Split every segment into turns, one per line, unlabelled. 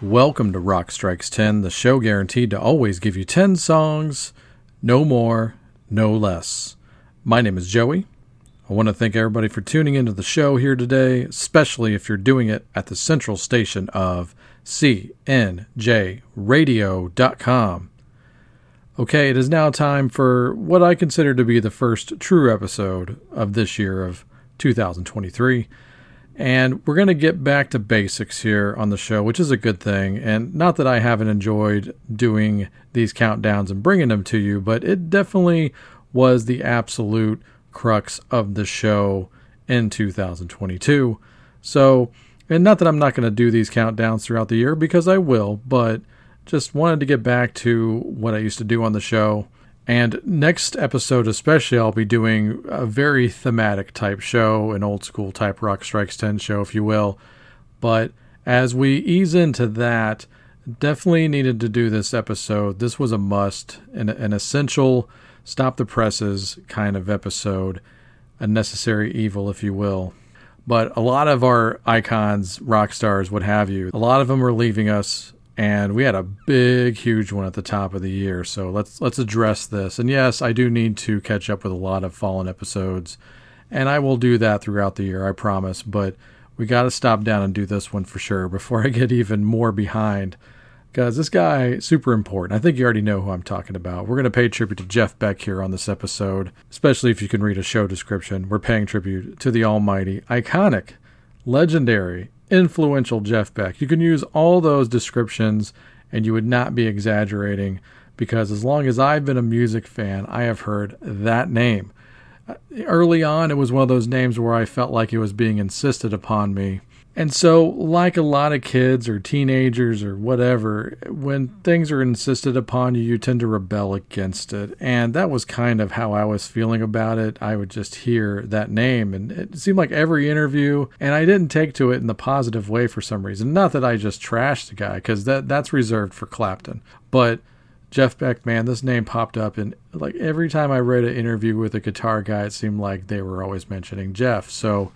Welcome to Rock Strikes 10, the show guaranteed to always give you 10 songs, no more, no less. My name is Joey. I want to thank everybody for tuning into the show here today, especially if you're doing it at the central station of CNJRadio.com. Okay, it is now time for what I consider to be the first true episode of this year of 2023. And we're going to get back to basics here on the show, which is a good thing. And not that I haven't enjoyed doing these countdowns and bringing them to you, but it definitely was the absolute crux of the show in 2022. So, and not that I'm not going to do these countdowns throughout the year because I will, but just wanted to get back to what I used to do on the show and next episode, especially, I'll be doing a very thematic type show, an old school type Rock Strikes 10 show, if you will. But as we ease into that, definitely needed to do this episode. This was a must, an, an essential stop the presses kind of episode, a necessary evil, if you will. But a lot of our icons, rock stars, what have you, a lot of them are leaving us and we had a big huge one at the top of the year. So let's let's address this. And yes i do need to catch up with a lot of fallen episodes. And i will do that throughout the year i promise. But we got to stop down and do this one for sure before i get even more behind. Because this guy super important. I think you already know who i'm talking about. We're going to pay tribute to jeff beck here on this episode especially if you can read a show description. We're paying tribute to the almighty iconic legendary influential Jeff Beck. You can use all those descriptions and you would not be exaggerating because as long as I've been a music fan, I have heard that name. Early on, it was one of those names where I felt like it was being insisted upon me and so, like a lot of kids or teenagers or whatever, when things are insisted upon you, you tend to rebel against it. And that was kind of how I was feeling about it. I would just hear that name, and it seemed like every interview, and I didn't take to it in the positive way for some reason. Not that I just trashed the guy, because that, that's reserved for Clapton. But Jeff Beck, man, this name popped up, and like every time I read an interview with a guitar guy, it seemed like they were always mentioning Jeff. So,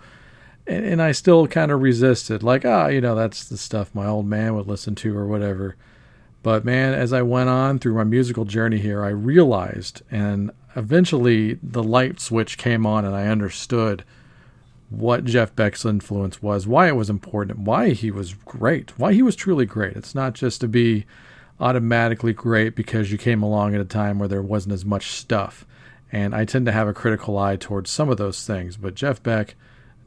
and, and I still kind of resisted, like, ah, you know, that's the stuff my old man would listen to or whatever. But man, as I went on through my musical journey here, I realized, and eventually the light switch came on, and I understood what Jeff Beck's influence was, why it was important, why he was great, why he was truly great. It's not just to be automatically great because you came along at a time where there wasn't as much stuff. And I tend to have a critical eye towards some of those things. But Jeff Beck,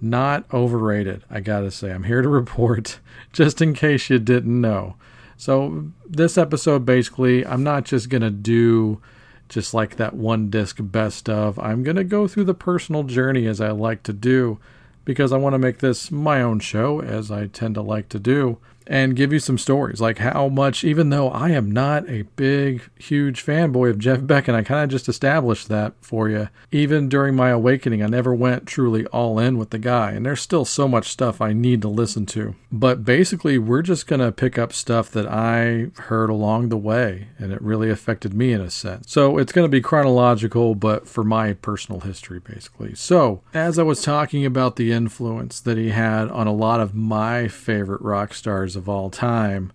not overrated, I gotta say. I'm here to report, just in case you didn't know. So, this episode basically, I'm not just gonna do just like that one disc best of. I'm gonna go through the personal journey as I like to do because I want to make this my own show, as I tend to like to do and give you some stories like how much even though I am not a big huge fanboy of Jeff Beck and I kind of just established that for you even during my awakening I never went truly all in with the guy and there's still so much stuff I need to listen to. But basically we're just going to pick up stuff that I heard along the way and it really affected me in a sense. So it's going to be chronological but for my personal history basically. So as I was talking about the influence that he had on a lot of my favorite rock stars of all time,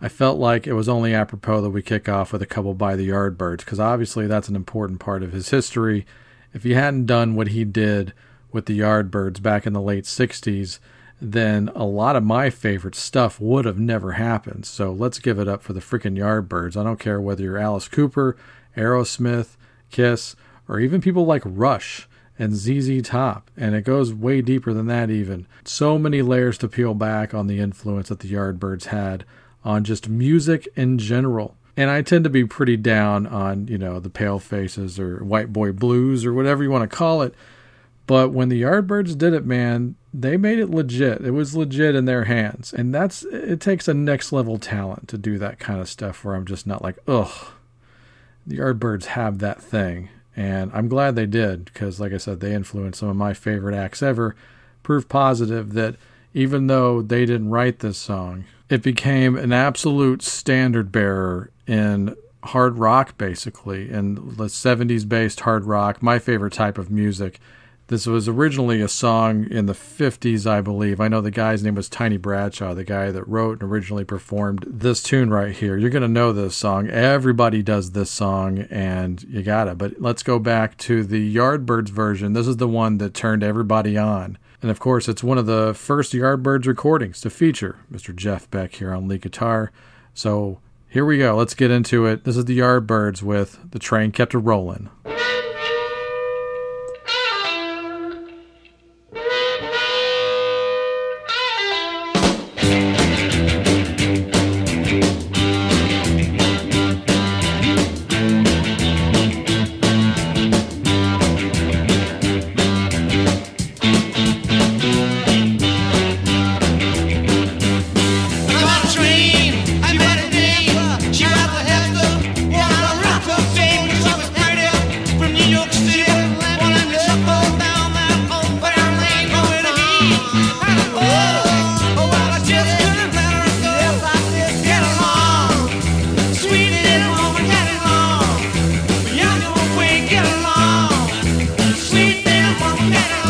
I felt like it was only apropos that we kick off with a couple by the Yardbirds, because obviously that's an important part of his history. If he hadn't done what he did with the Yardbirds back in the late 60s, then a lot of my favorite stuff would have never happened. So let's give it up for the freaking Yardbirds. I don't care whether you're Alice Cooper, Aerosmith, Kiss, or even people like Rush and ZZ Top. And it goes way deeper than that, even. So many layers to peel back on the influence that the Yardbirds had on just music in general. And I tend to be pretty down on, you know, the Pale Faces or White Boy Blues or whatever you want to call it. But when the Yardbirds did it, man, they made it legit. It was legit in their hands. And that's, it takes a next level talent to do that kind of stuff where I'm just not like, ugh, the Yardbirds have that thing. And I'm glad they did because, like I said, they influenced some of my favorite acts ever. Proof positive that even though they didn't write this song, it became an absolute standard bearer in hard rock, basically, in the 70s based hard rock, my favorite type of music. This was originally a song in the 50s, I believe. I know the guy's name was Tiny Bradshaw, the guy that wrote and originally performed this tune right here. You're going to know this song. Everybody does this song, and you got it. But let's go back to the Yardbirds version. This is the one that turned everybody on. And of course, it's one of the first Yardbirds recordings to feature Mr. Jeff Beck here on lead guitar. So here we go. Let's get into it. This is the Yardbirds with The Train Kept a Rollin'. Yeah.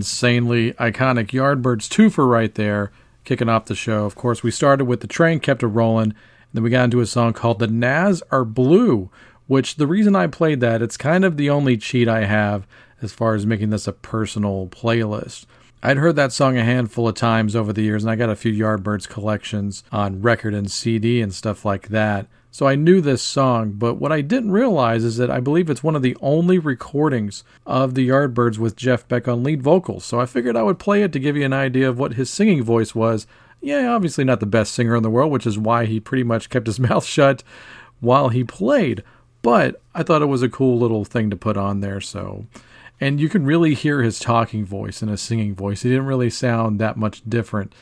Insanely iconic Yardbirds twofer right there, kicking off the show. Of course, we started with The Train Kept It Rolling, and then we got into a song called The Nazz Are Blue, which the reason I played that, it's kind of the only cheat I have as far as making this a personal playlist. I'd heard that song a handful of times over the years, and I got a few Yardbirds collections on record and CD and stuff like that. So I knew this song, but what I didn't realize is that I believe it's one of the only recordings of the Yardbirds with Jeff Beck on lead vocals. So I figured I would play it to give you an idea of what his singing voice was. Yeah, obviously not the best singer in the world, which is why he pretty much kept his mouth shut while he played. But I thought it was a cool little thing to put on there, so and you can really hear his talking voice and his singing voice. He didn't really sound that much different.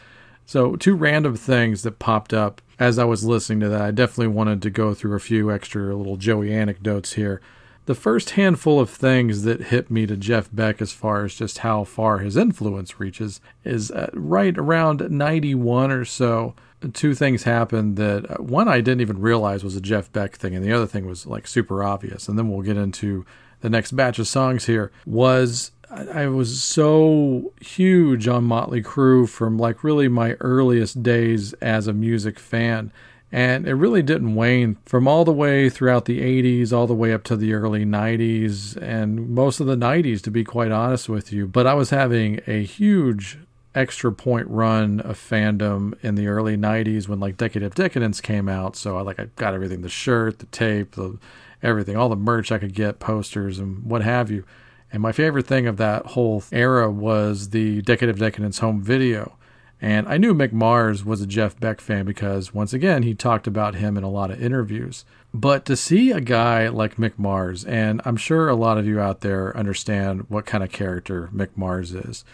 So, two random things that popped up as I was listening to that. I definitely wanted to go through a few extra little Joey anecdotes here. The first handful of things that hit me to Jeff Beck as far as just how far his influence reaches is uh, right around 91 or so. Two things happened that uh, one I didn't even realize was a Jeff Beck thing, and the other thing was like super obvious. And then we'll get into the next batch of songs here was I was so huge on Motley Crue from like really my earliest days as a music fan. And it really didn't wane from all the way throughout the 80s, all the way up to the early 90s, and most of the 90s, to be quite honest with you. But I was having a huge extra point run of fandom in the early 90s when like Decade of Decadence came out. So I like I got everything the shirt, the tape, the everything, all the merch I could get, posters and what have you. And my favorite thing of that whole era was the Decade of Decadence home video. And I knew Mick Mars was a Jeff Beck fan because, once again, he talked about him in a lot of interviews. But to see a guy like Mick Mars, and I'm sure a lot of you out there understand what kind of character Mick Mars is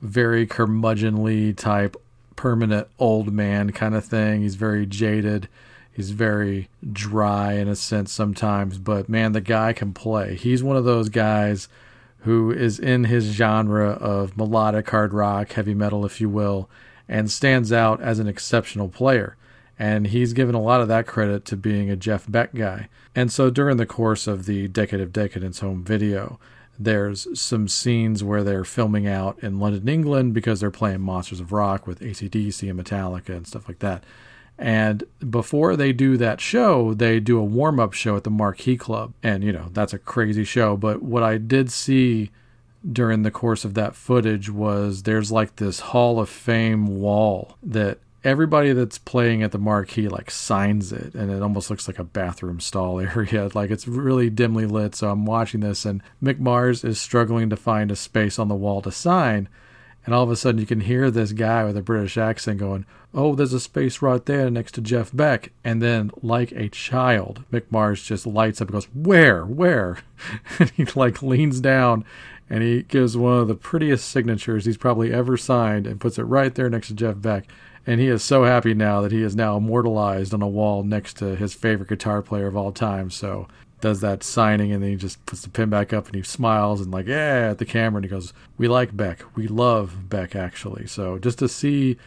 very curmudgeonly type, permanent old man kind of thing. He's very jaded. He's very dry in a sense sometimes, but man, the guy can play. He's one of those guys who is in his genre of melodic hard rock, heavy metal, if you will, and stands out as an exceptional player. And he's given a lot of that credit to being a Jeff Beck guy. And so during the course of the Decade of Decadence home video, there's some scenes where they're filming out in London, England, because they're playing Monsters of Rock with ACDC and Metallica and stuff like that. And before they do that show, they do a warm up show at the Marquee Club. And, you know, that's a crazy show. But what I did see during the course of that footage was there's like this Hall of Fame wall that everybody that's playing at the marquee like signs it and it almost looks like a bathroom stall area like it's really dimly lit so i'm watching this and mick mars is struggling to find a space on the wall to sign and all of a sudden you can hear this guy with a British accent going, Oh, there's a space right there next to Jeff Beck. And then, like a child, Mick Mars just lights up and goes, Where? Where? and he like leans down and he gives one of the prettiest signatures he's probably ever signed and puts it right there next to Jeff Beck. And he is so happy now that he is now immortalized on a wall next to his favorite guitar player of all time. So does that signing and then he just puts the pin back up and he smiles and like yeah at the camera and he goes we like beck. We love beck actually. So just to see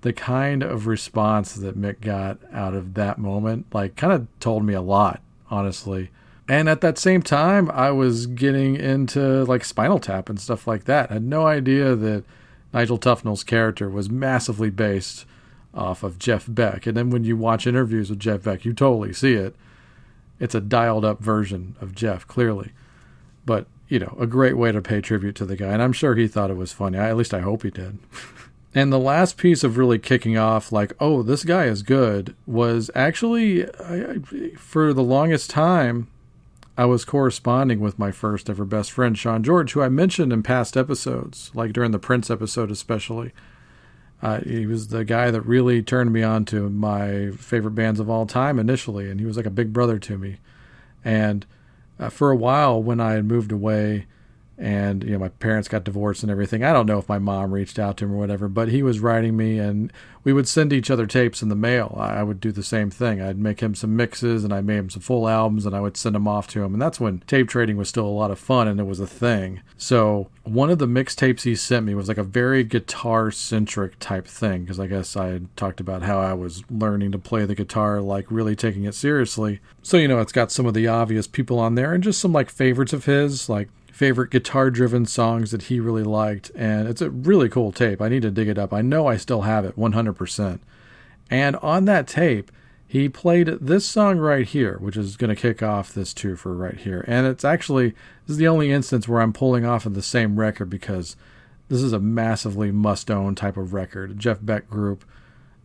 the kind of response that mick got out of that moment like kind of told me a lot honestly. And at that same time i was getting into like spinal tap and stuff like that. I had no idea that nigel tufnel's character was massively based off of jeff beck. And then when you watch interviews with jeff beck you totally see it it's a dialed up version of Jeff, clearly. But, you know, a great way to pay tribute to the guy. And I'm sure he thought it was funny. I, at least I hope he did. and the last piece of really kicking off, like, oh, this guy is good, was actually, I, I, for the longest time, I was corresponding with my first ever best friend, Sean George, who I mentioned in past episodes, like during the Prince episode especially. Uh, he was the guy that really turned me on to my favorite bands of all time initially, and he was like a big brother to me. And uh, for a while, when I had moved away and you know my parents got divorced and everything. I don't know if my mom reached out to him or whatever, but he was writing me, and we would send each other tapes in the mail. I would do the same thing. I'd make him some mixes, and I made him some full albums, and I would send them off to him. And that's when tape trading was still a lot of fun, and it was a thing. So one of the mixtapes he sent me was like a very guitar centric type thing, because I guess I had talked about how I was learning to play the guitar, like really taking it seriously. So you know, it's got some of the obvious people on there, and just some like favorites of his, like
favorite guitar driven songs that he really liked. And it's a really cool tape. I need to dig it up. I know I still have it 100%. And on that tape, he played this song right here, which is going to kick off this twofer right here. And it's actually, this is the only instance where I'm pulling off of the same record because this is a massively must own type of record. Jeff Beck Group.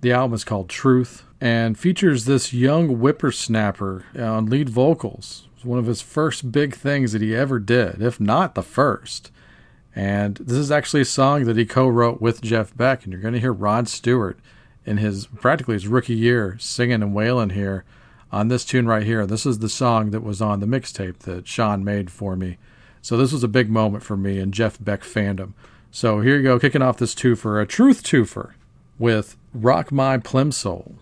The album is called Truth and features this young whippersnapper on lead vocals. One of his first big things that he ever did, if not the first. And this is actually a song that he co wrote with Jeff Beck, and you're going to hear Rod Stewart in his practically his rookie year singing and wailing here on this tune right here. This is the song that was on the mixtape that Sean made for me. So this was a big moment for me in Jeff Beck fandom. So here you go, kicking off this twofer, a truth twofer with Rock My Plimsoll.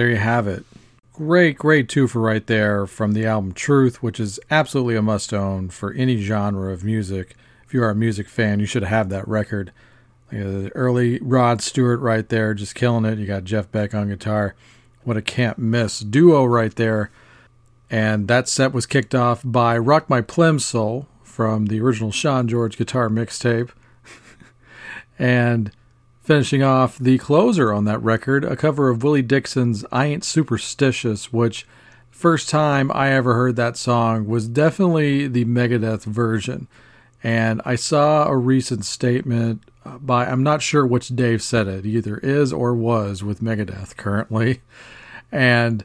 There you have it. Great, great twofer right there from the album Truth, which is absolutely a must own for any genre of music. If you are a music fan, you should have that record. the early Rod Stewart right there, just killing it. You got Jeff Beck on guitar. What a can't miss duo right there. And that set was kicked off by Rock My Plimsoll from the original Sean George guitar mixtape. and Finishing off the closer on that record, a cover of Willie Dixon's I Ain't Superstitious, which first time I ever heard that song was definitely the Megadeth version. And I saw a recent statement by, I'm not sure which Dave said it, either is or was with Megadeth currently, and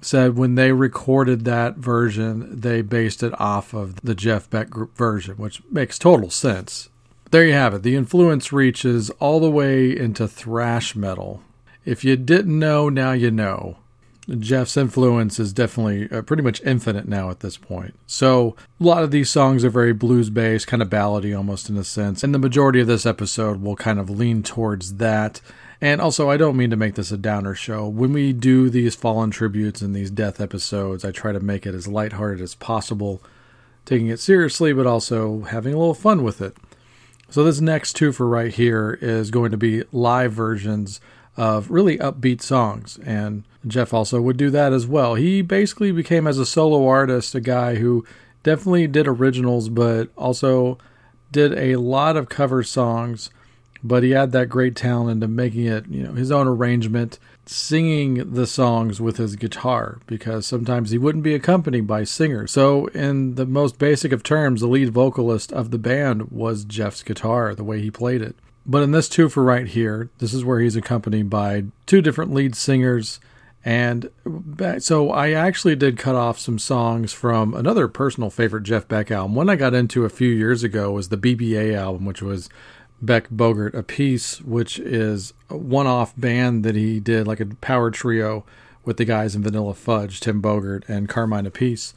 said when they recorded that version, they based it off of the Jeff Beck group version, which makes total sense there you have it. The influence reaches all the way into thrash metal. If you didn't know, now you know. Jeff's influence is definitely uh, pretty much infinite now at this point. So, a lot of these songs are very blues based, kind of ballady almost in a sense, and the majority of this episode will kind of lean towards that. And also, I don't mean to make this a downer show. When we do these fallen tributes and these death episodes, I try to make it as lighthearted as possible, taking it seriously, but also having a little fun with it. So this next twofer right here is going to be live versions of really upbeat songs, and Jeff also would do that as well. He basically became as a solo artist a guy who definitely did originals, but also did a lot of cover songs. But he had that great talent into making it, you know, his own arrangement singing the songs with his guitar because sometimes he wouldn't be accompanied by singers. So, in the most basic of terms, the lead vocalist of the band was Jeff's guitar, the way he played it. But in this two for right here, this is where he's accompanied by two different lead singers. And so I actually did cut off some songs from another personal favorite Jeff Beck album. One I got into a few years ago was the BBA album, which was Beck Bogert Appice, which is a one off band that he did like a power trio with the guys in Vanilla Fudge, Tim Bogert and Carmine Appice.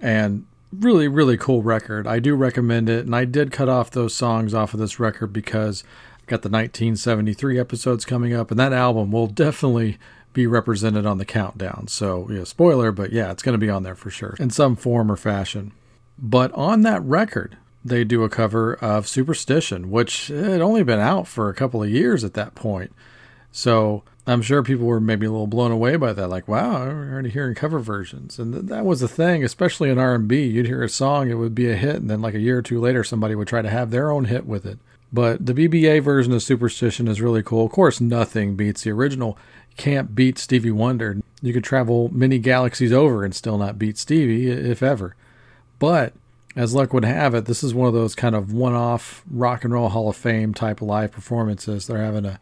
And really, really cool record. I do recommend it. And I did cut off those songs off of this record because I got the 1973 episodes coming up, and that album will definitely be represented on the countdown. So, yeah, spoiler, but yeah, it's going to be on there for sure in some form or fashion. But on that record, they do a cover of Superstition, which had only been out for a couple of years at that point. So I'm sure people were maybe a little blown away by that. Like, wow, I'm already hearing cover versions, and th- that was the thing, especially in R&B. You'd hear a song, it would be a hit, and then like a year or two later, somebody would try to have their own hit with it. But the BBA version of Superstition is really cool. Of course, nothing beats the original. Can't beat Stevie Wonder. You could travel many galaxies over and still not beat Stevie, if ever. But as luck would have it, this is one of those kind of one off rock and roll Hall of Fame type of live performances. They're having a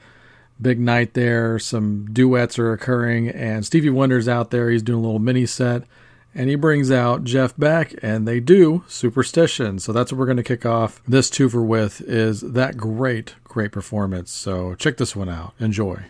big night there. Some duets are occurring, and Stevie Wonder's out there. He's doing a little mini set, and he brings out Jeff Beck, and they do Superstition. So that's what we're going to kick off this twofer with. Is that great, great performance? So check this one out. Enjoy.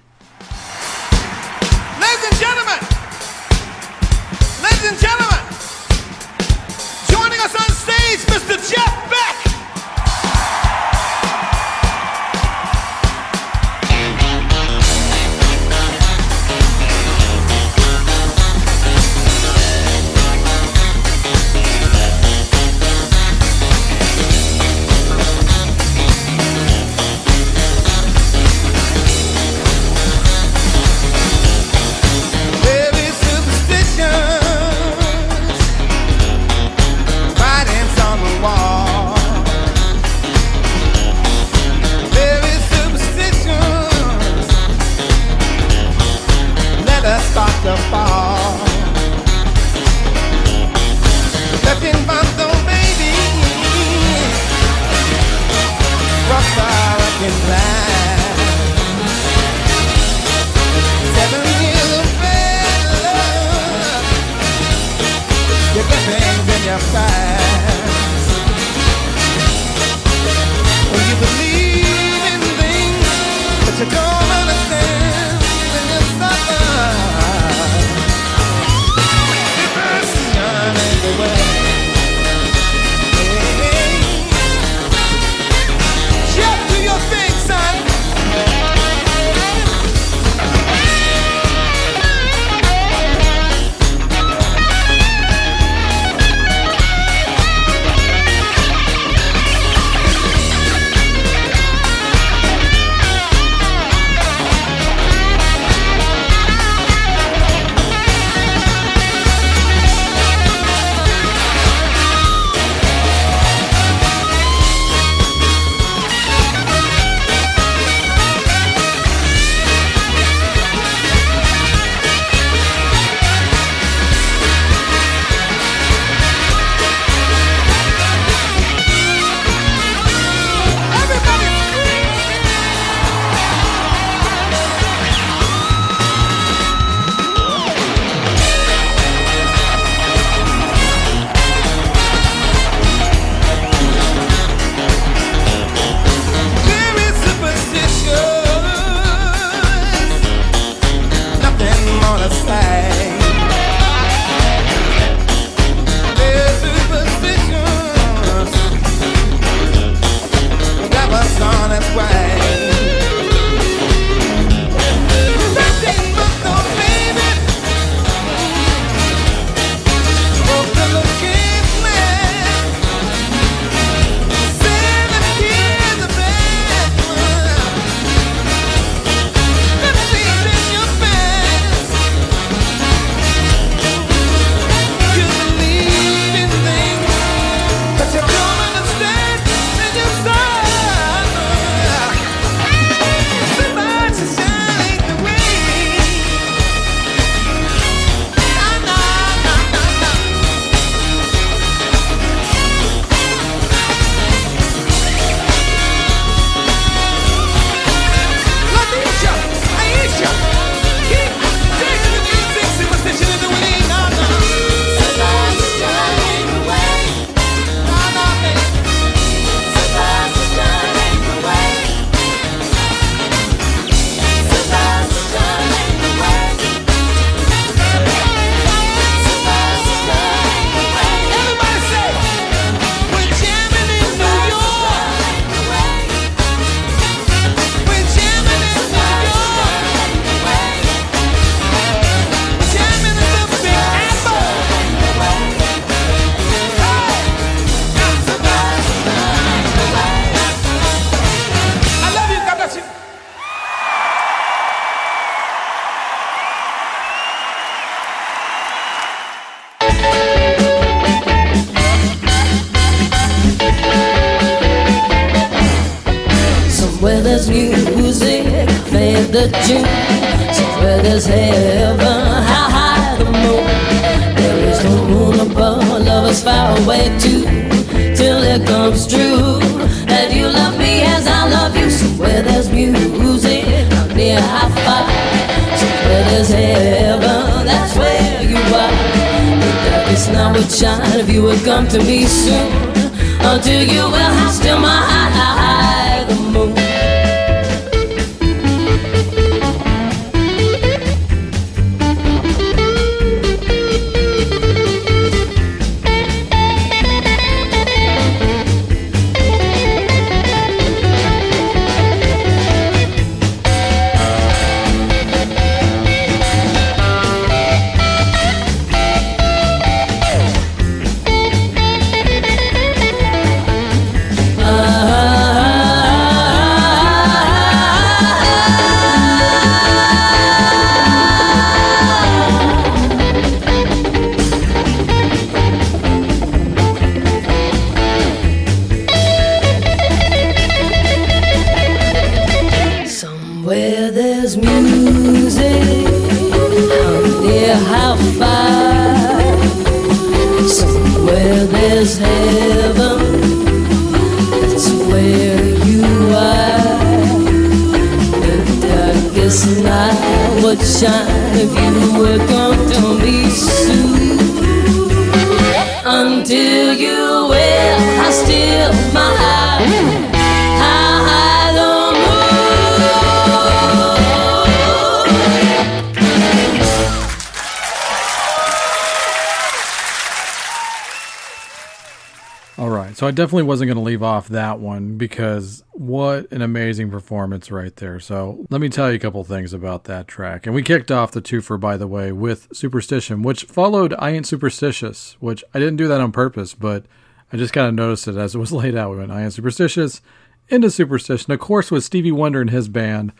Definitely wasn't going to leave off that one because what an amazing performance right there. So let me tell you a couple things about that track. And we kicked off the twofer, by the way, with Superstition, which followed I Ain't Superstitious, which I didn't do that on purpose, but I just kind of noticed it as it was laid out. We went I Ain't Superstitious into Superstition. Of course, with Stevie Wonder and his band.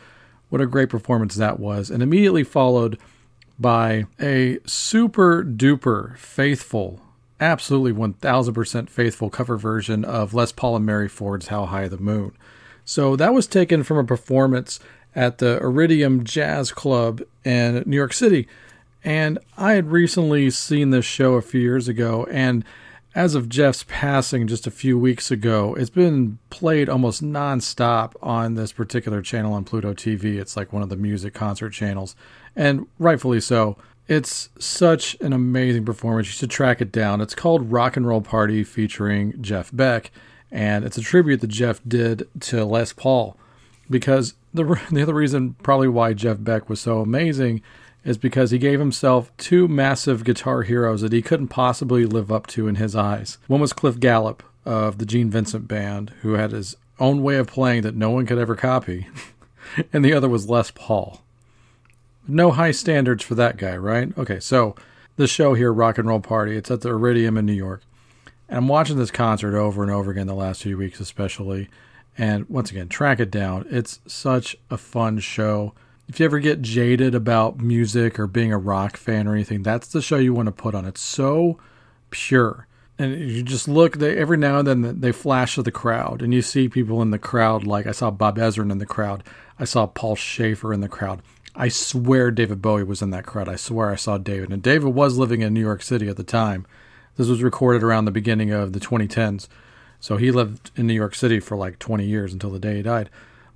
What a great performance that was. And immediately followed by a super duper faithful, absolutely 1000% faithful cover version of Les Paul and Mary Ford's How High the Moon. So that was taken from a performance at the Iridium Jazz Club in New York City. And I had recently seen this show a few years ago, and as of Jeff's passing just a few weeks ago, it's been played almost nonstop on this particular channel on Pluto TV. It's like one of the music concert channels, and rightfully so. It's such an amazing performance. You should track it down. It's called Rock and Roll Party featuring Jeff Beck, and it's a tribute that Jeff did to Les Paul. Because the the other reason probably why Jeff Beck was so amazing is because he gave himself two massive guitar heroes that he couldn't possibly live up to in his eyes. One was Cliff Gallup of the Gene Vincent Band, who had his own way of playing that no one could ever copy, and the other was Les Paul. No high standards for that guy, right? Okay, so the show here, Rock and Roll Party, it's at the Iridium in New York. And I'm watching this concert over and over again the last few weeks, especially. And once again, track it down. It's such a fun show. If you ever get jaded about music or being a rock fan or anything, that's the show you want to put on. It's so pure. And you just look, they, every now and then they flash to the crowd, and you see people in the crowd. Like I saw Bob Ezrin in the crowd, I saw Paul Shaffer in the crowd. I swear David Bowie was in that crowd. I swear I saw David. And David was living in New York City at the time. This was recorded around the beginning of the 2010s. So he lived in New York City for like 20 years until the day he died.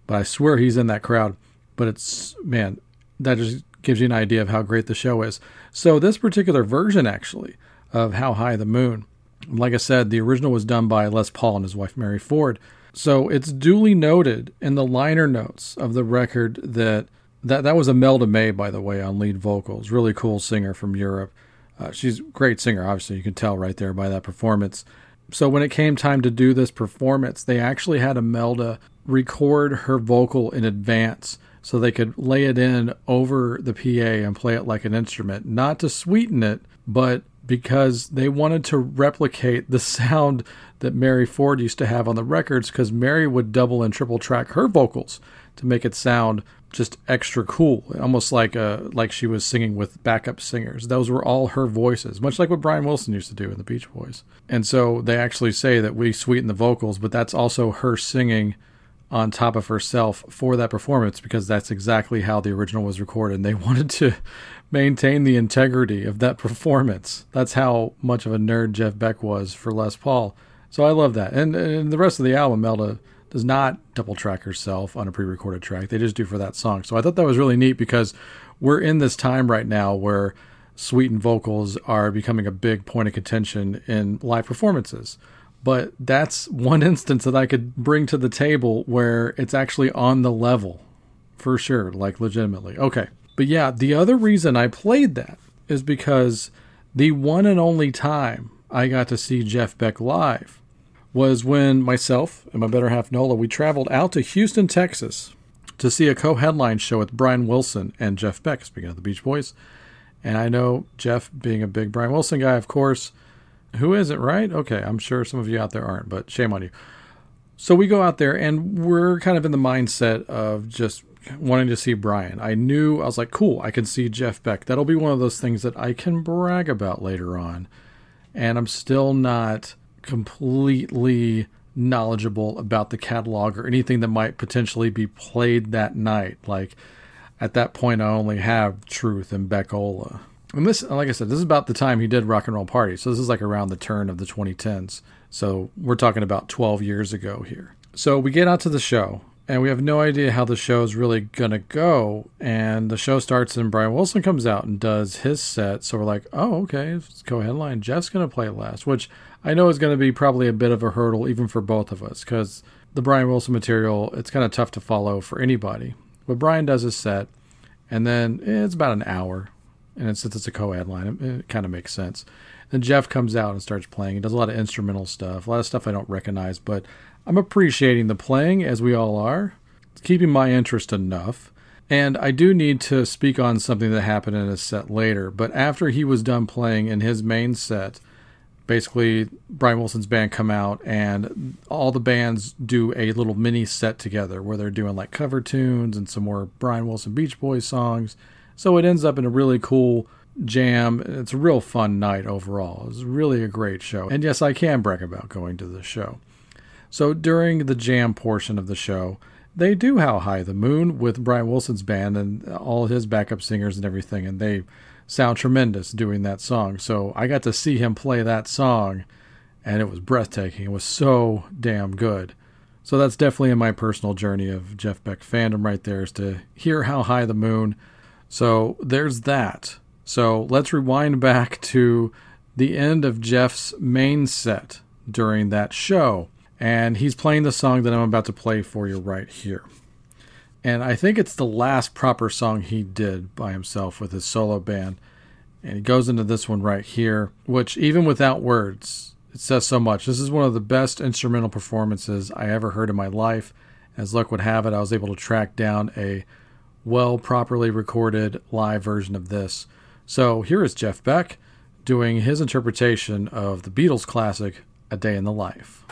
But I swear he's in that crowd. But it's, man, that just gives you an idea of how great the show is. So this particular version, actually, of How High the Moon, like I said, the original was done by Les Paul and his wife Mary Ford. So it's duly noted in the liner notes of the record that that, that was Imelda May, by the way, on lead vocals. Really cool singer from Europe. Uh, she's a great singer, obviously. You can tell right there by that performance. So when it came time to do this performance, they actually had Imelda record her vocal in advance so they could lay it in over the PA and play it like an instrument, not to sweeten it, but because they wanted to replicate the sound that Mary Ford used to have on the records because Mary would double and triple track her vocals to make it sound just extra cool, almost like uh like she was singing with backup singers. Those were all her voices, much like what Brian Wilson used to do in the Beach Boys. And so they actually say that we sweeten the vocals, but that's also her singing on top of herself for that performance because that's exactly how the original was recorded. And they wanted to maintain the integrity of that performance. That's how much of a nerd Jeff Beck was for Les Paul. So I love that. And, and the rest of the album, Imelda does not double track herself on a pre recorded track. They just do for that song. So I thought that was really neat because we're in this time right now where sweetened vocals are becoming a big point of contention in live performances. But that's one instance that I could bring to the table where it's actually on the level for sure, like legitimately. Okay. But yeah, the other reason I played that is because the one and only time I got to see Jeff Beck live was when myself and my better half Nola we traveled out to Houston, Texas to see a co-headline show with Brian Wilson and Jeff Beck, speaking of the Beach Boys. And I know Jeff being a big Brian Wilson guy, of course. Who is it, right? Okay, I'm sure some of you out there aren't, but shame on you. So we go out there and we're kind of in the mindset of just wanting to see Brian. I knew, I was like, cool, I can see Jeff Beck. That'll be one of those things that I can brag about later on. And I'm still not completely knowledgeable about the catalog or anything that might potentially be played that night. Like at that point, I only have Truth and Beck-Ola. And this, like I said, this is about the time he did Rock and Roll Party. So this is like around the turn of the 2010s. So we're talking about 12 years ago here. So we get out to the show and we have no idea how the show is really gonna go. And the show starts, and Brian Wilson comes out and does his set. So we're like, oh, okay, it's co-headline. Jeff's gonna play last, which I know it's gonna be probably a bit of a hurdle even for both of us because the Brian Wilson material it's kind of tough to follow for anybody. But Brian does his set, and then it's about an hour, and since it's a co-headline, it, it kind of makes sense. Then Jeff comes out and starts playing. He does a lot of instrumental stuff, a lot of stuff I don't recognize, but I'm appreciating the playing, as we all are. It's keeping my interest enough. And I do need to speak on something that happened in his set later. But after he was done playing in his main set, basically Brian Wilson's band come out and all the bands do a little mini set together where they're doing like cover tunes and some more Brian Wilson Beach Boys songs. So it ends up in a really cool jam. It's a real fun night overall. It's really a great show. And yes, I can brag about going to the show. So during the jam portion of the show, they do How High the Moon with Brian Wilson's band and all his backup singers and everything, and they sound tremendous doing that song. So I got to see him play that song, and it was breathtaking. It was so damn good. So that's definitely in my personal journey of Jeff Beck fandom right there is to hear How High the Moon. So there's that. So let's rewind back to the end of Jeff's main set during that show and he's playing the song that I'm about to play for you right here. And I think it's the last proper song he did by himself with his solo band. And he goes into this one right here, which even without words, it says so much. This is one of the best instrumental performances I ever heard in my life. As luck would have it, I was able to track down a well properly recorded live version of this. So here is Jeff Beck doing his interpretation of the Beatles classic a Day in the Life.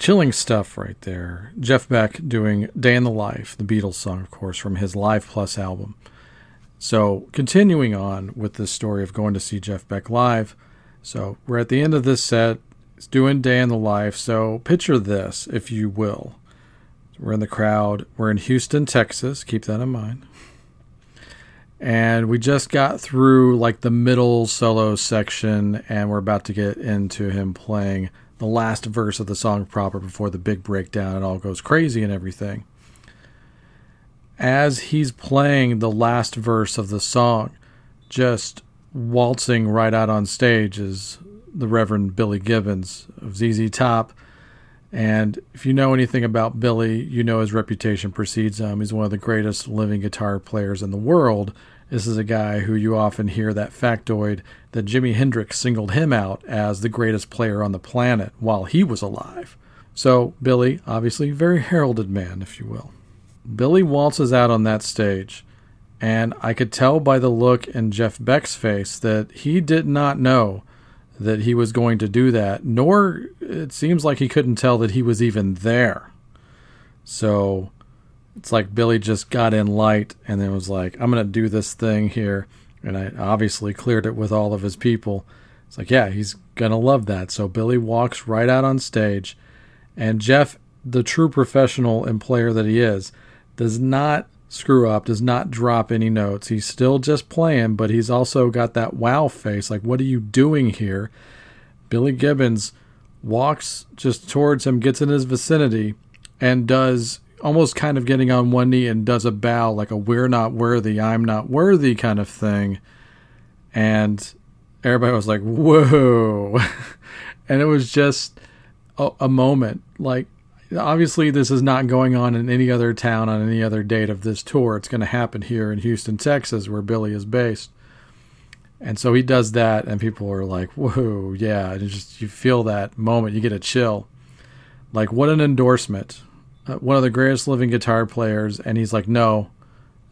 Chilling stuff right there. Jeff Beck doing Day in the Life, the Beatles song, of course, from his Live Plus album. So, continuing on with this story of going to see Jeff Beck live. So, we're at the end of this set. It's doing Day in the Life. So, picture this, if you will. We're in the crowd. We're in Houston, Texas. Keep that in mind. And we just got through like the middle solo section, and we're about to get into him playing the last verse of the song proper before the big breakdown. and all goes crazy and everything. As he's playing the last verse of the song, just waltzing right out on stage is the Reverend Billy Gibbons of ZZ Top. And if you know anything about Billy, you know his reputation precedes him. He's one of the greatest living guitar players in the world. This is a guy who you often hear that factoid that Jimi Hendrix singled him out as the greatest player on the planet while he was alive. So, Billy, obviously, very heralded man, if you will. Billy waltzes out on that stage, and I could tell by the look in Jeff Beck's face that he did not know that he was going to do that, nor it seems like he couldn't tell that he was even there. So it's like Billy just got in light and then was like, I'm going to do this thing here. And I obviously cleared it with all of his people. It's like, yeah, he's going to love that. So Billy walks right out on stage. And Jeff, the true professional and player that he is, does not screw up, does not drop any notes. He's still just playing, but he's also got that wow face. Like, what are you doing here? Billy Gibbons walks just towards him, gets in his vicinity, and does almost kind of getting on one knee and does a bow, like a we're not worthy, I'm not worthy kind of thing. And everybody was like, whoa. and it was just a, a moment. Like, obviously this is not going on in any other town on any other date of this tour. It's going to happen here in Houston, Texas, where Billy is based. And so he does that, and people are like, "Whoa, yeah!" And just you feel that moment, you get a chill. Like what an endorsement! Uh, one of the greatest living guitar players, and he's like, "No,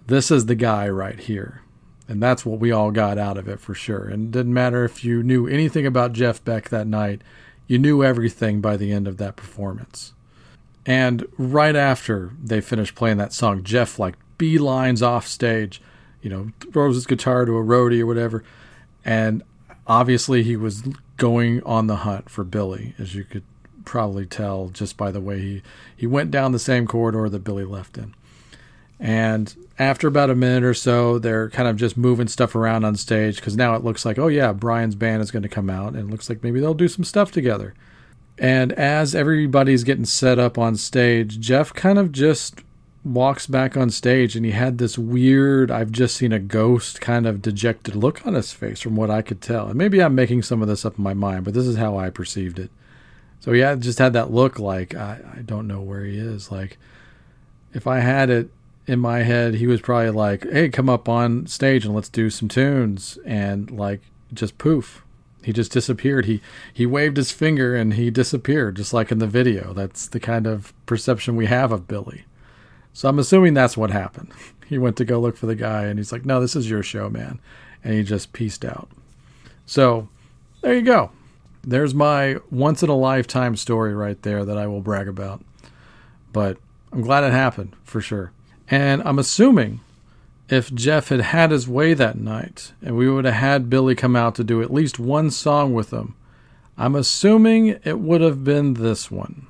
this is the guy right here. And that's what we all got out of it for sure. And it didn't matter if you knew anything about Jeff Beck that night, you knew everything by the end of that performance. And right after they finished playing that song, Jeff like beelines off stage, you know, throws his guitar to a roadie or whatever. And obviously he was going on the hunt for Billy, as you could probably tell just by the way he, he went down the same corridor that Billy left in. And after about a minute or so, they're kind of just moving stuff around on stage because now it looks like, oh yeah, Brian's band is going to come out, and it looks like maybe they'll do some stuff together. And as everybody's getting set up on stage, Jeff kind of just walks back on stage and he had this weird, I've just seen a ghost kind of dejected look on his face from what I could tell. And maybe I'm making some of this up in my mind, but this is how I perceived it. So he had, just had that look like, I, I don't know where he is. Like, if I had it in my head, he was probably like, "Hey, come up on stage and let's do some tunes," and like just poof, he just disappeared. He he waved his finger and he disappeared, just like in the video. That's the kind of perception we have of Billy. So I'm assuming that's what happened. He went to go look for the guy, and he's like, "No, this is your show, man," and he just pieced out. So there you go. There's my once in a lifetime story right there that I will brag about. But I'm glad it happened for sure. And I'm assuming if Jeff had had his way that night and we would have had Billy come out to do at least one song with him, I'm assuming it would have been this one.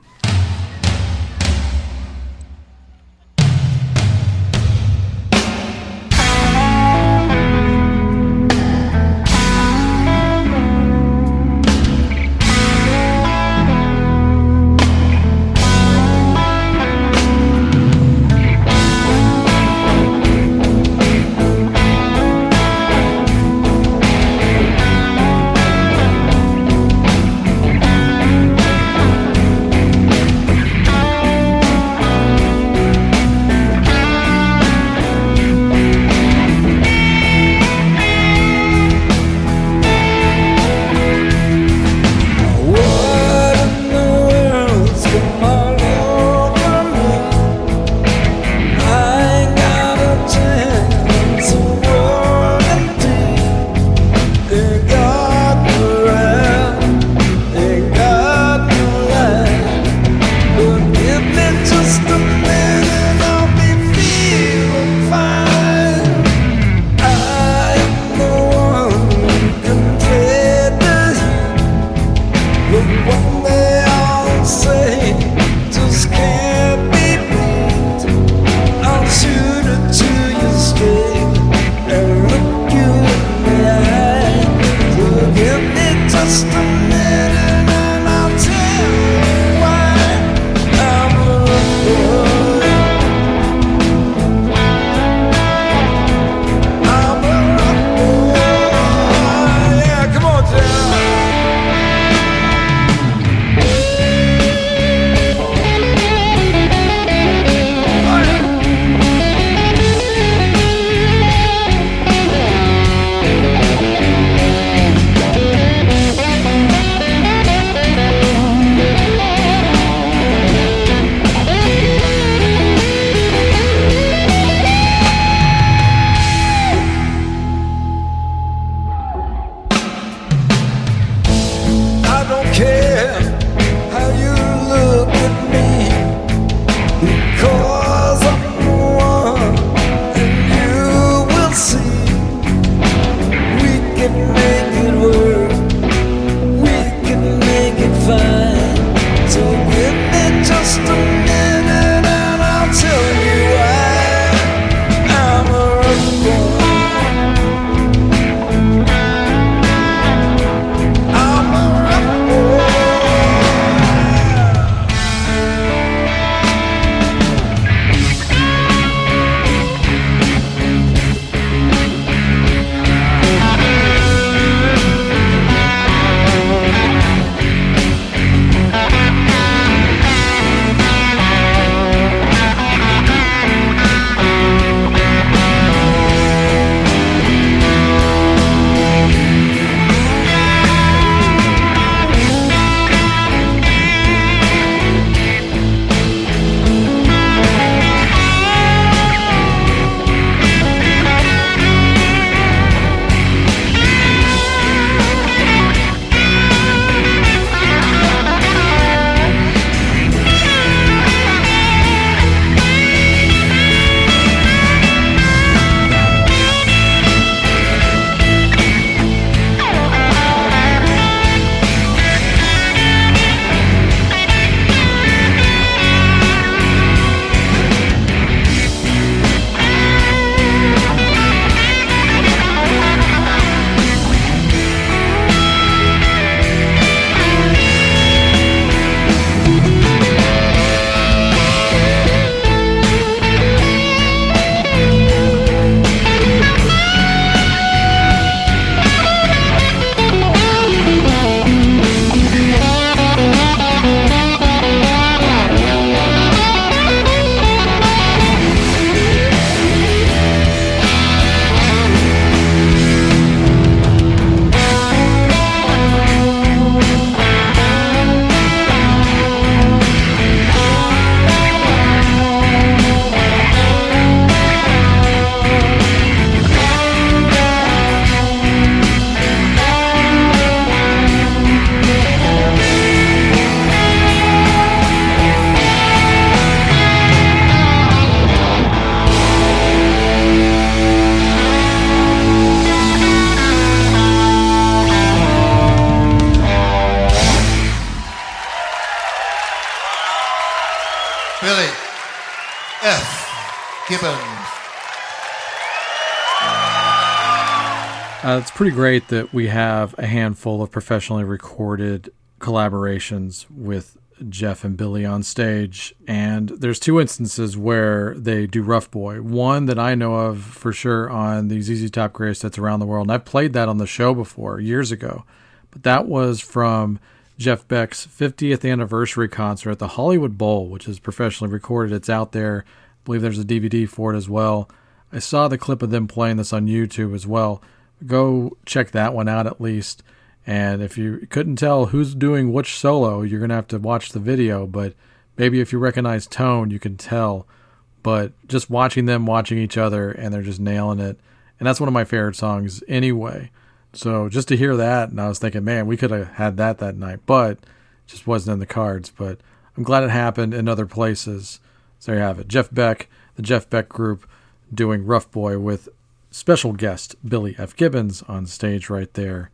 Great that we have a handful of professionally recorded collaborations with Jeff and Billy on stage. And there's two instances where they do Rough Boy. One that I know of for sure on the ZZ Top Greatest That's Around the World. And I've played that on the show before years ago. But that was from Jeff Beck's 50th anniversary concert at the Hollywood Bowl, which is professionally recorded. It's out there. I believe there's a DVD for it as well. I saw the clip of them playing this on YouTube as well. Go check that one out at least. And if you couldn't tell who's doing which solo, you're going to have to watch the video. But maybe if you recognize tone, you can tell. But just watching them watching each other and they're just nailing it. And that's one of my favorite songs anyway. So just to hear that, and I was thinking, man, we could have had that that night, but just wasn't in the cards. But I'm glad it happened in other places. So there you have it. Jeff Beck, the Jeff Beck Group, doing Rough Boy with special guest Billy F. Gibbons on stage right there.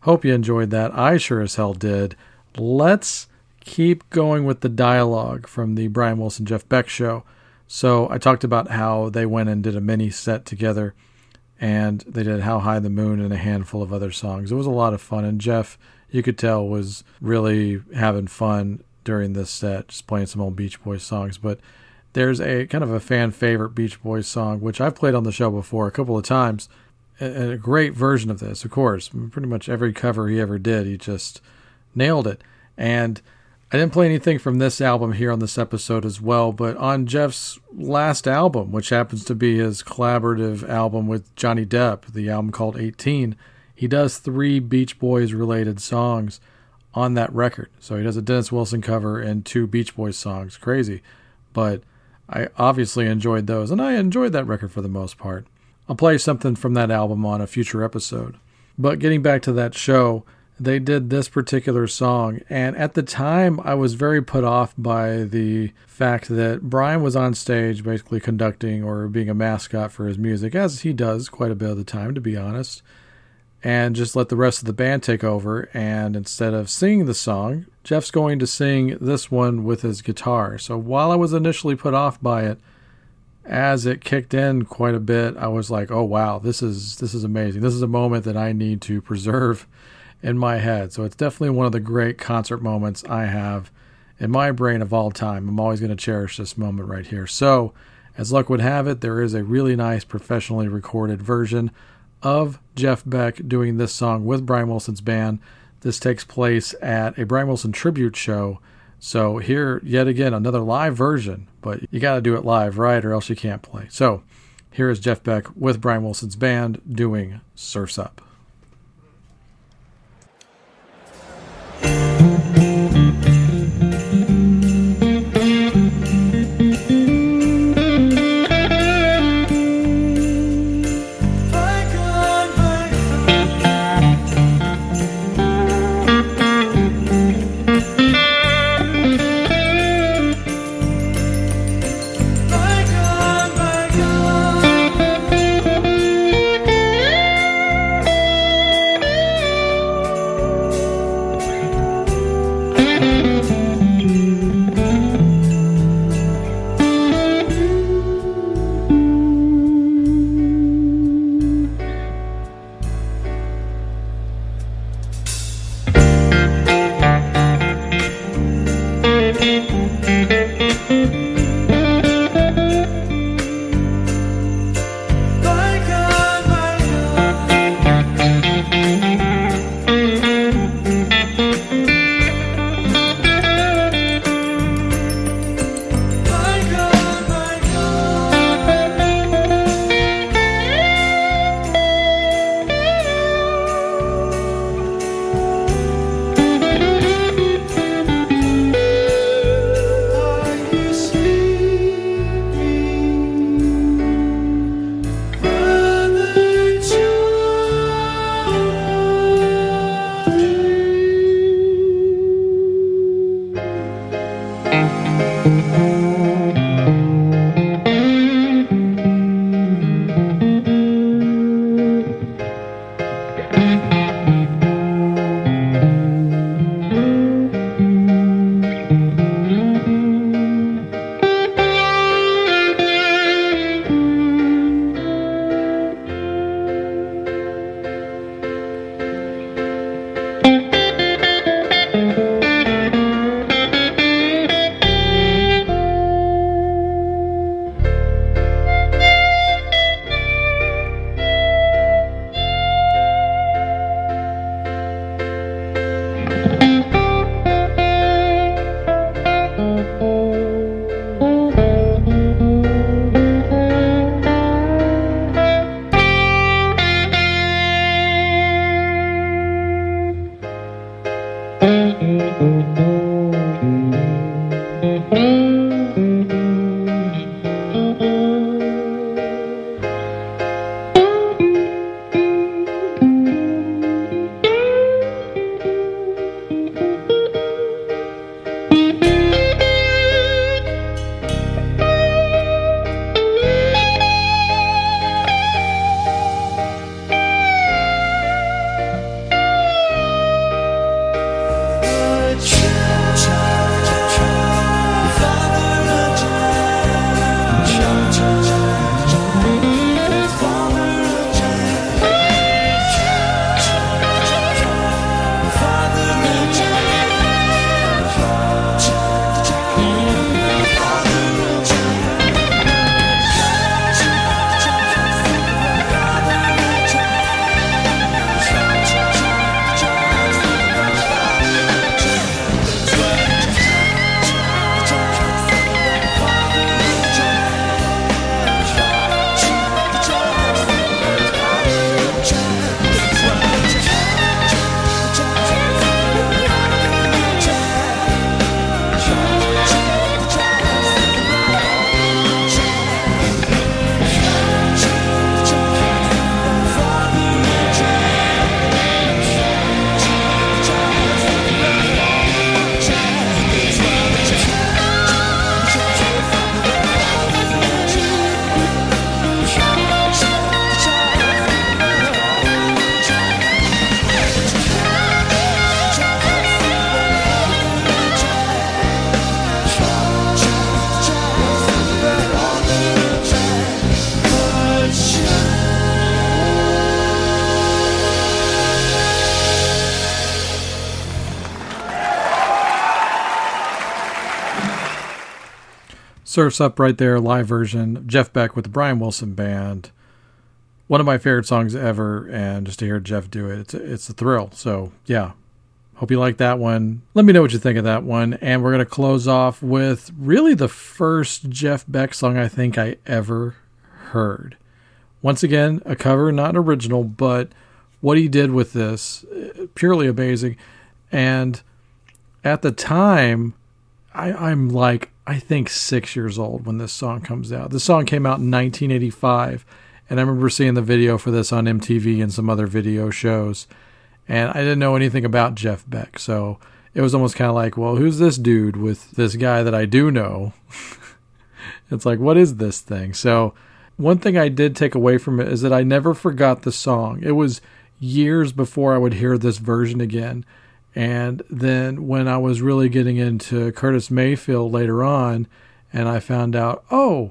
Hope you enjoyed that. I sure as hell did. Let's keep going with the dialogue from the Brian Wilson Jeff Beck show. So I talked about how they went and did a mini set together and they did How High the Moon and a handful of other songs. It was a lot of fun, and Jeff, you could tell, was really having fun during this set, just playing some old Beach Boys songs. But there's a kind of a fan favorite Beach Boys song, which I've played on the show before a couple of times. A, a great version of this, of course. Pretty much every cover he ever did, he just nailed it. And I didn't play anything from this album here on this episode as well, but on Jeff's last album, which happens to be his collaborative album with Johnny Depp, the album called 18, he does three Beach Boys related songs on that record. So he does a Dennis Wilson cover and two Beach Boys songs. Crazy. But I obviously enjoyed those, and I enjoyed that record for the most part. I'll play something from that album on a future episode. But getting back to that show, they did this particular song. And at the time, I was very put off by the fact that Brian was on stage basically conducting or being a mascot for his music, as he does quite a bit of the time, to be honest, and just let the rest of the band take over. And instead of singing the song, Jeff's going to sing this one with his guitar. So while I was initially put off by it, as it kicked in quite a bit, I was like, "Oh wow, this is this is amazing. This is a moment that I need to preserve in my head. So it's definitely one of the great concert moments I have in my brain of all time. I'm always going to cherish this moment right here. So, as luck would have it, there is a really nice professionally recorded version of Jeff Beck doing this song with Brian Wilson's band. This takes place at a Brian Wilson tribute show. So, here, yet again, another live version, but you got to do it live, right? Or else you can't play. So, here is Jeff Beck with Brian Wilson's band doing Surf's Up. Surfs Up right there, live version. Jeff Beck with the Brian Wilson Band. One of my favorite songs ever, and just to hear Jeff do it, it's a, it's a thrill. So, yeah, Hope you like that one. Let me know what you think of that one. And we're going to close off with really the first Jeff Beck song I think I ever heard. Once again, a cover, not an original, but what he did with this, uh, purely amazing. And at the time, I, I'm like, I think six years old when this song comes out. The song came out in 1985. And I remember seeing the video for this on MTV and some other video shows and I didn't know anything about Jeff Beck. So it was almost kind of like, well, who's this dude with this guy that I do know? it's like, what is this thing? So one thing I did take away from it is that I never forgot the song. It was years before I would hear this version again. And then when I was really getting into Curtis Mayfield later on, and I found out, oh,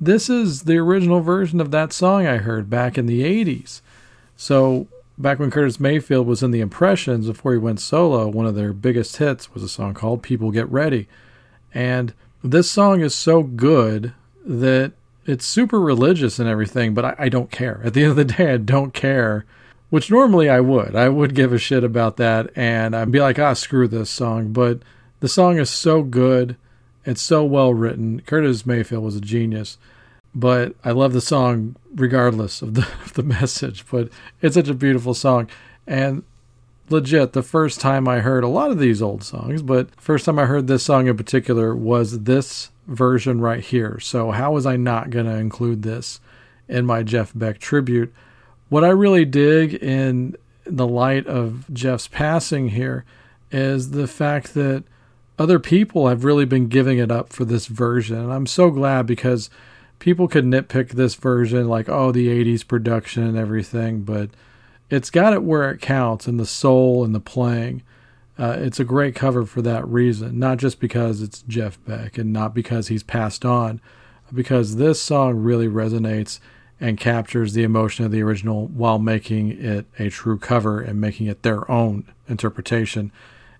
this is the original version of that song I heard back in the 80s. So back when Curtis Mayfield was in the Impressions before he went solo, one of their biggest hits was a song called People Get Ready. And this song is so good that it's super religious and everything, but I, I, don't care. At the end of the day, I don't care, which normally I would. I would give a shit about that and I'd be like, ah, screw this song. But the song is so good. It's so well written. Curtis Mayfield was a genius but I love the song regardless of the, of the message. But it's such a beautiful song. And legit, the first time I heard a lot of these old songs, but first time I heard this song in particular was this version right here. So how was I not going to include this in my Jeff Beck tribute? What I really dig in the light of Jeff's passing here is the fact that other people have really been giving it up for this version. And I'm so glad because people could nitpick this version like oh the 80s production and everything but it's got it where it counts in the soul and the playing uh, it's a great cover for that reason not just because it's jeff beck and not because he's passed on because this song really resonates and captures the emotion of the original while making it a true cover and making it their own interpretation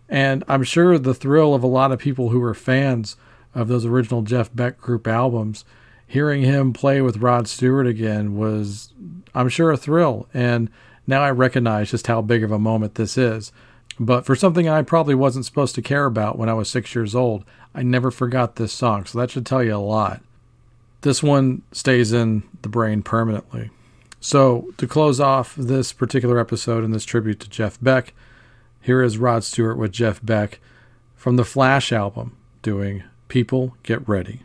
and i'm sure the thrill of a lot of people who were fans of those original jeff beck group albums hearing him play with Rod Stewart again was, I'm sure, a thrill. And now I recognize just how big of a moment this is. But for something I probably wasn't supposed to care about when I was six years old, I never forgot this song. So that should tell you a lot. This one stays in the brain permanently. So to close off this particular episode and this tribute to Jeff Beck, here is Rod Stewart with Jeff Beck from the Flash album doing People Get Ready.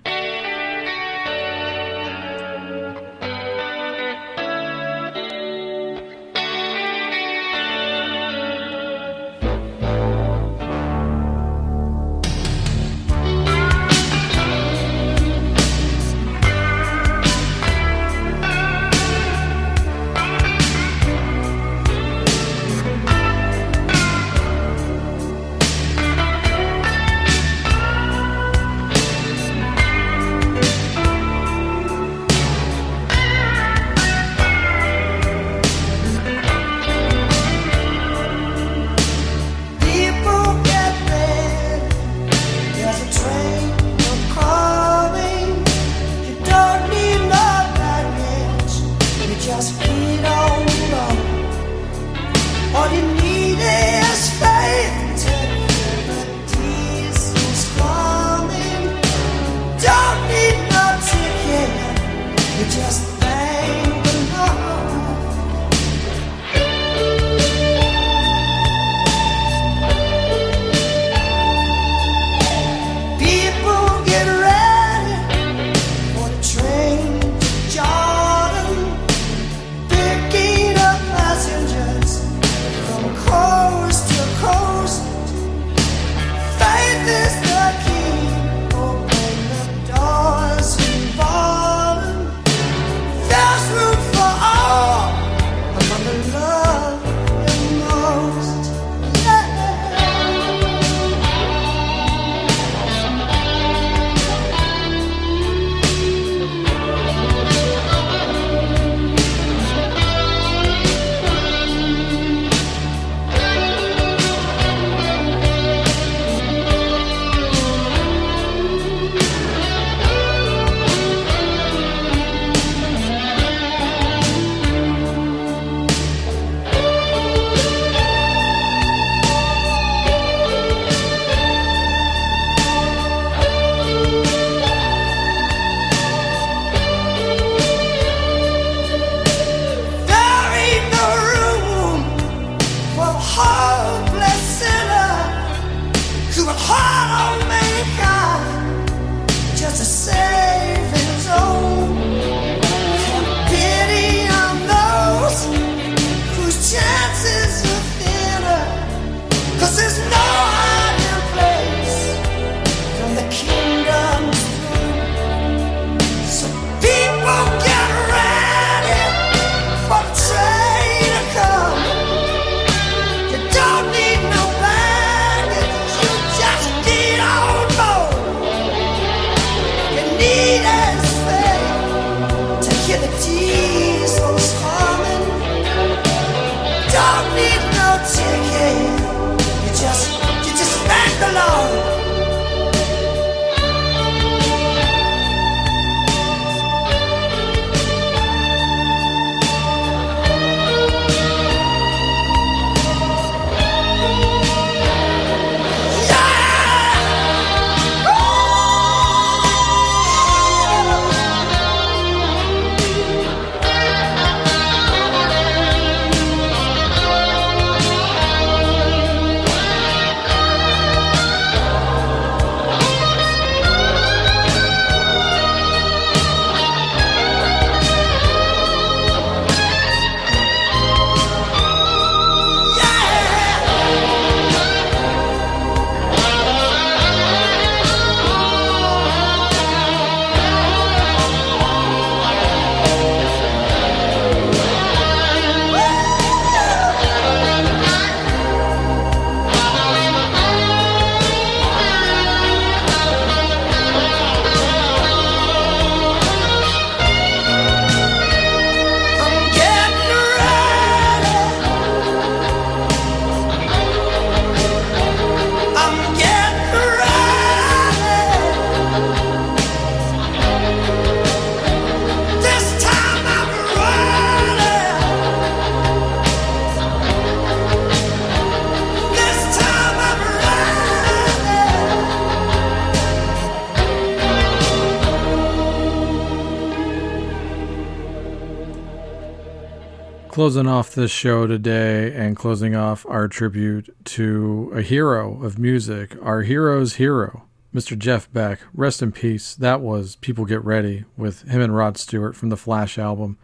Closing off this show today and closing off our tribute to a hero of music, our hero's hero, Mr. Jeff Beck. Rest in peace. That was People Get Ready with him and Rod Stewart from the Flash album.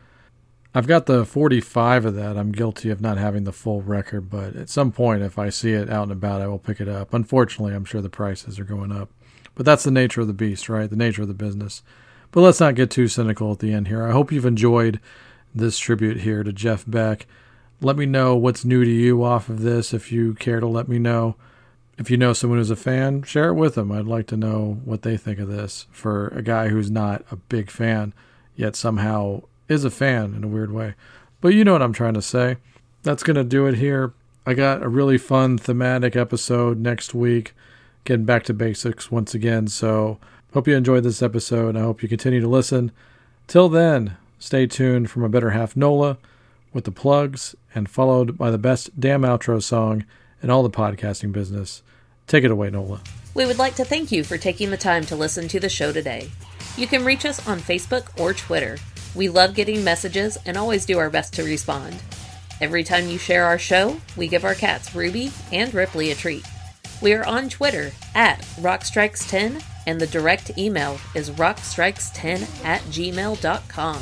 I've got the 45 of that. I'm guilty of not having the full record, but at some point, if I see it out and about, I will pick it up. Unfortunately, I'm sure the prices are going up. But that's the nature of the beast, right? The nature of the business. But let's not get too cynical at the end here. I hope you've enjoyed this tribute here to Jeff Beck. Let me know what's new to you off of this if you care to let me know. If you know someone who's a fan, share it with them. I'd like to know what they think of this for a guy who's not a big fan, yet somehow is a fan in a weird way. But you know what I'm trying to say. That's going to do it here. I got a really fun thematic episode next week, getting back to basics once again. So, hope you enjoyed this episode. And I hope you continue to listen. Till then, stay tuned for my better half Nola with the plugs and followed by the best damn outro song in all the podcasting business. Take it away, Nola.
We would like to thank you for taking the time to listen to the show today. You can reach us on Facebook or Twitter. We love getting messages and always do our best to respond. Every time you share our show, we give our cats Ruby and Ripley a treat. We are on Twitter at Rockstrikes10 and the direct email is rockstrikes10 at gmail.com.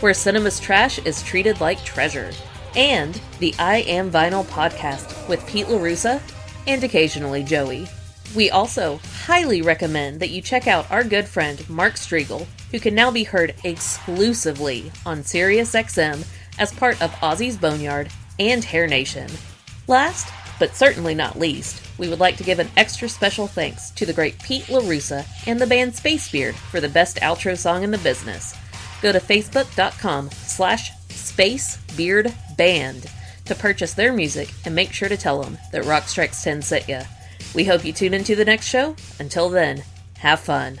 where cinema's trash is treated like treasure. And the I Am Vinyl podcast with Pete LaRussa and occasionally Joey. We also highly recommend that you check out our good friend Mark Strigl, who can now be heard exclusively on SiriusXM as part of Ozzy's Boneyard and Hair Nation. Last, but certainly not least, we would like to give an extra special thanks to the great Pete LaRussa and the band Spacebeard for the best outro song in the business. Go to facebook.com slash spacebeardband to purchase their music and make sure to tell them that Rock Strikes 10 sent ya. We hope you tune into the next show. Until then, have fun.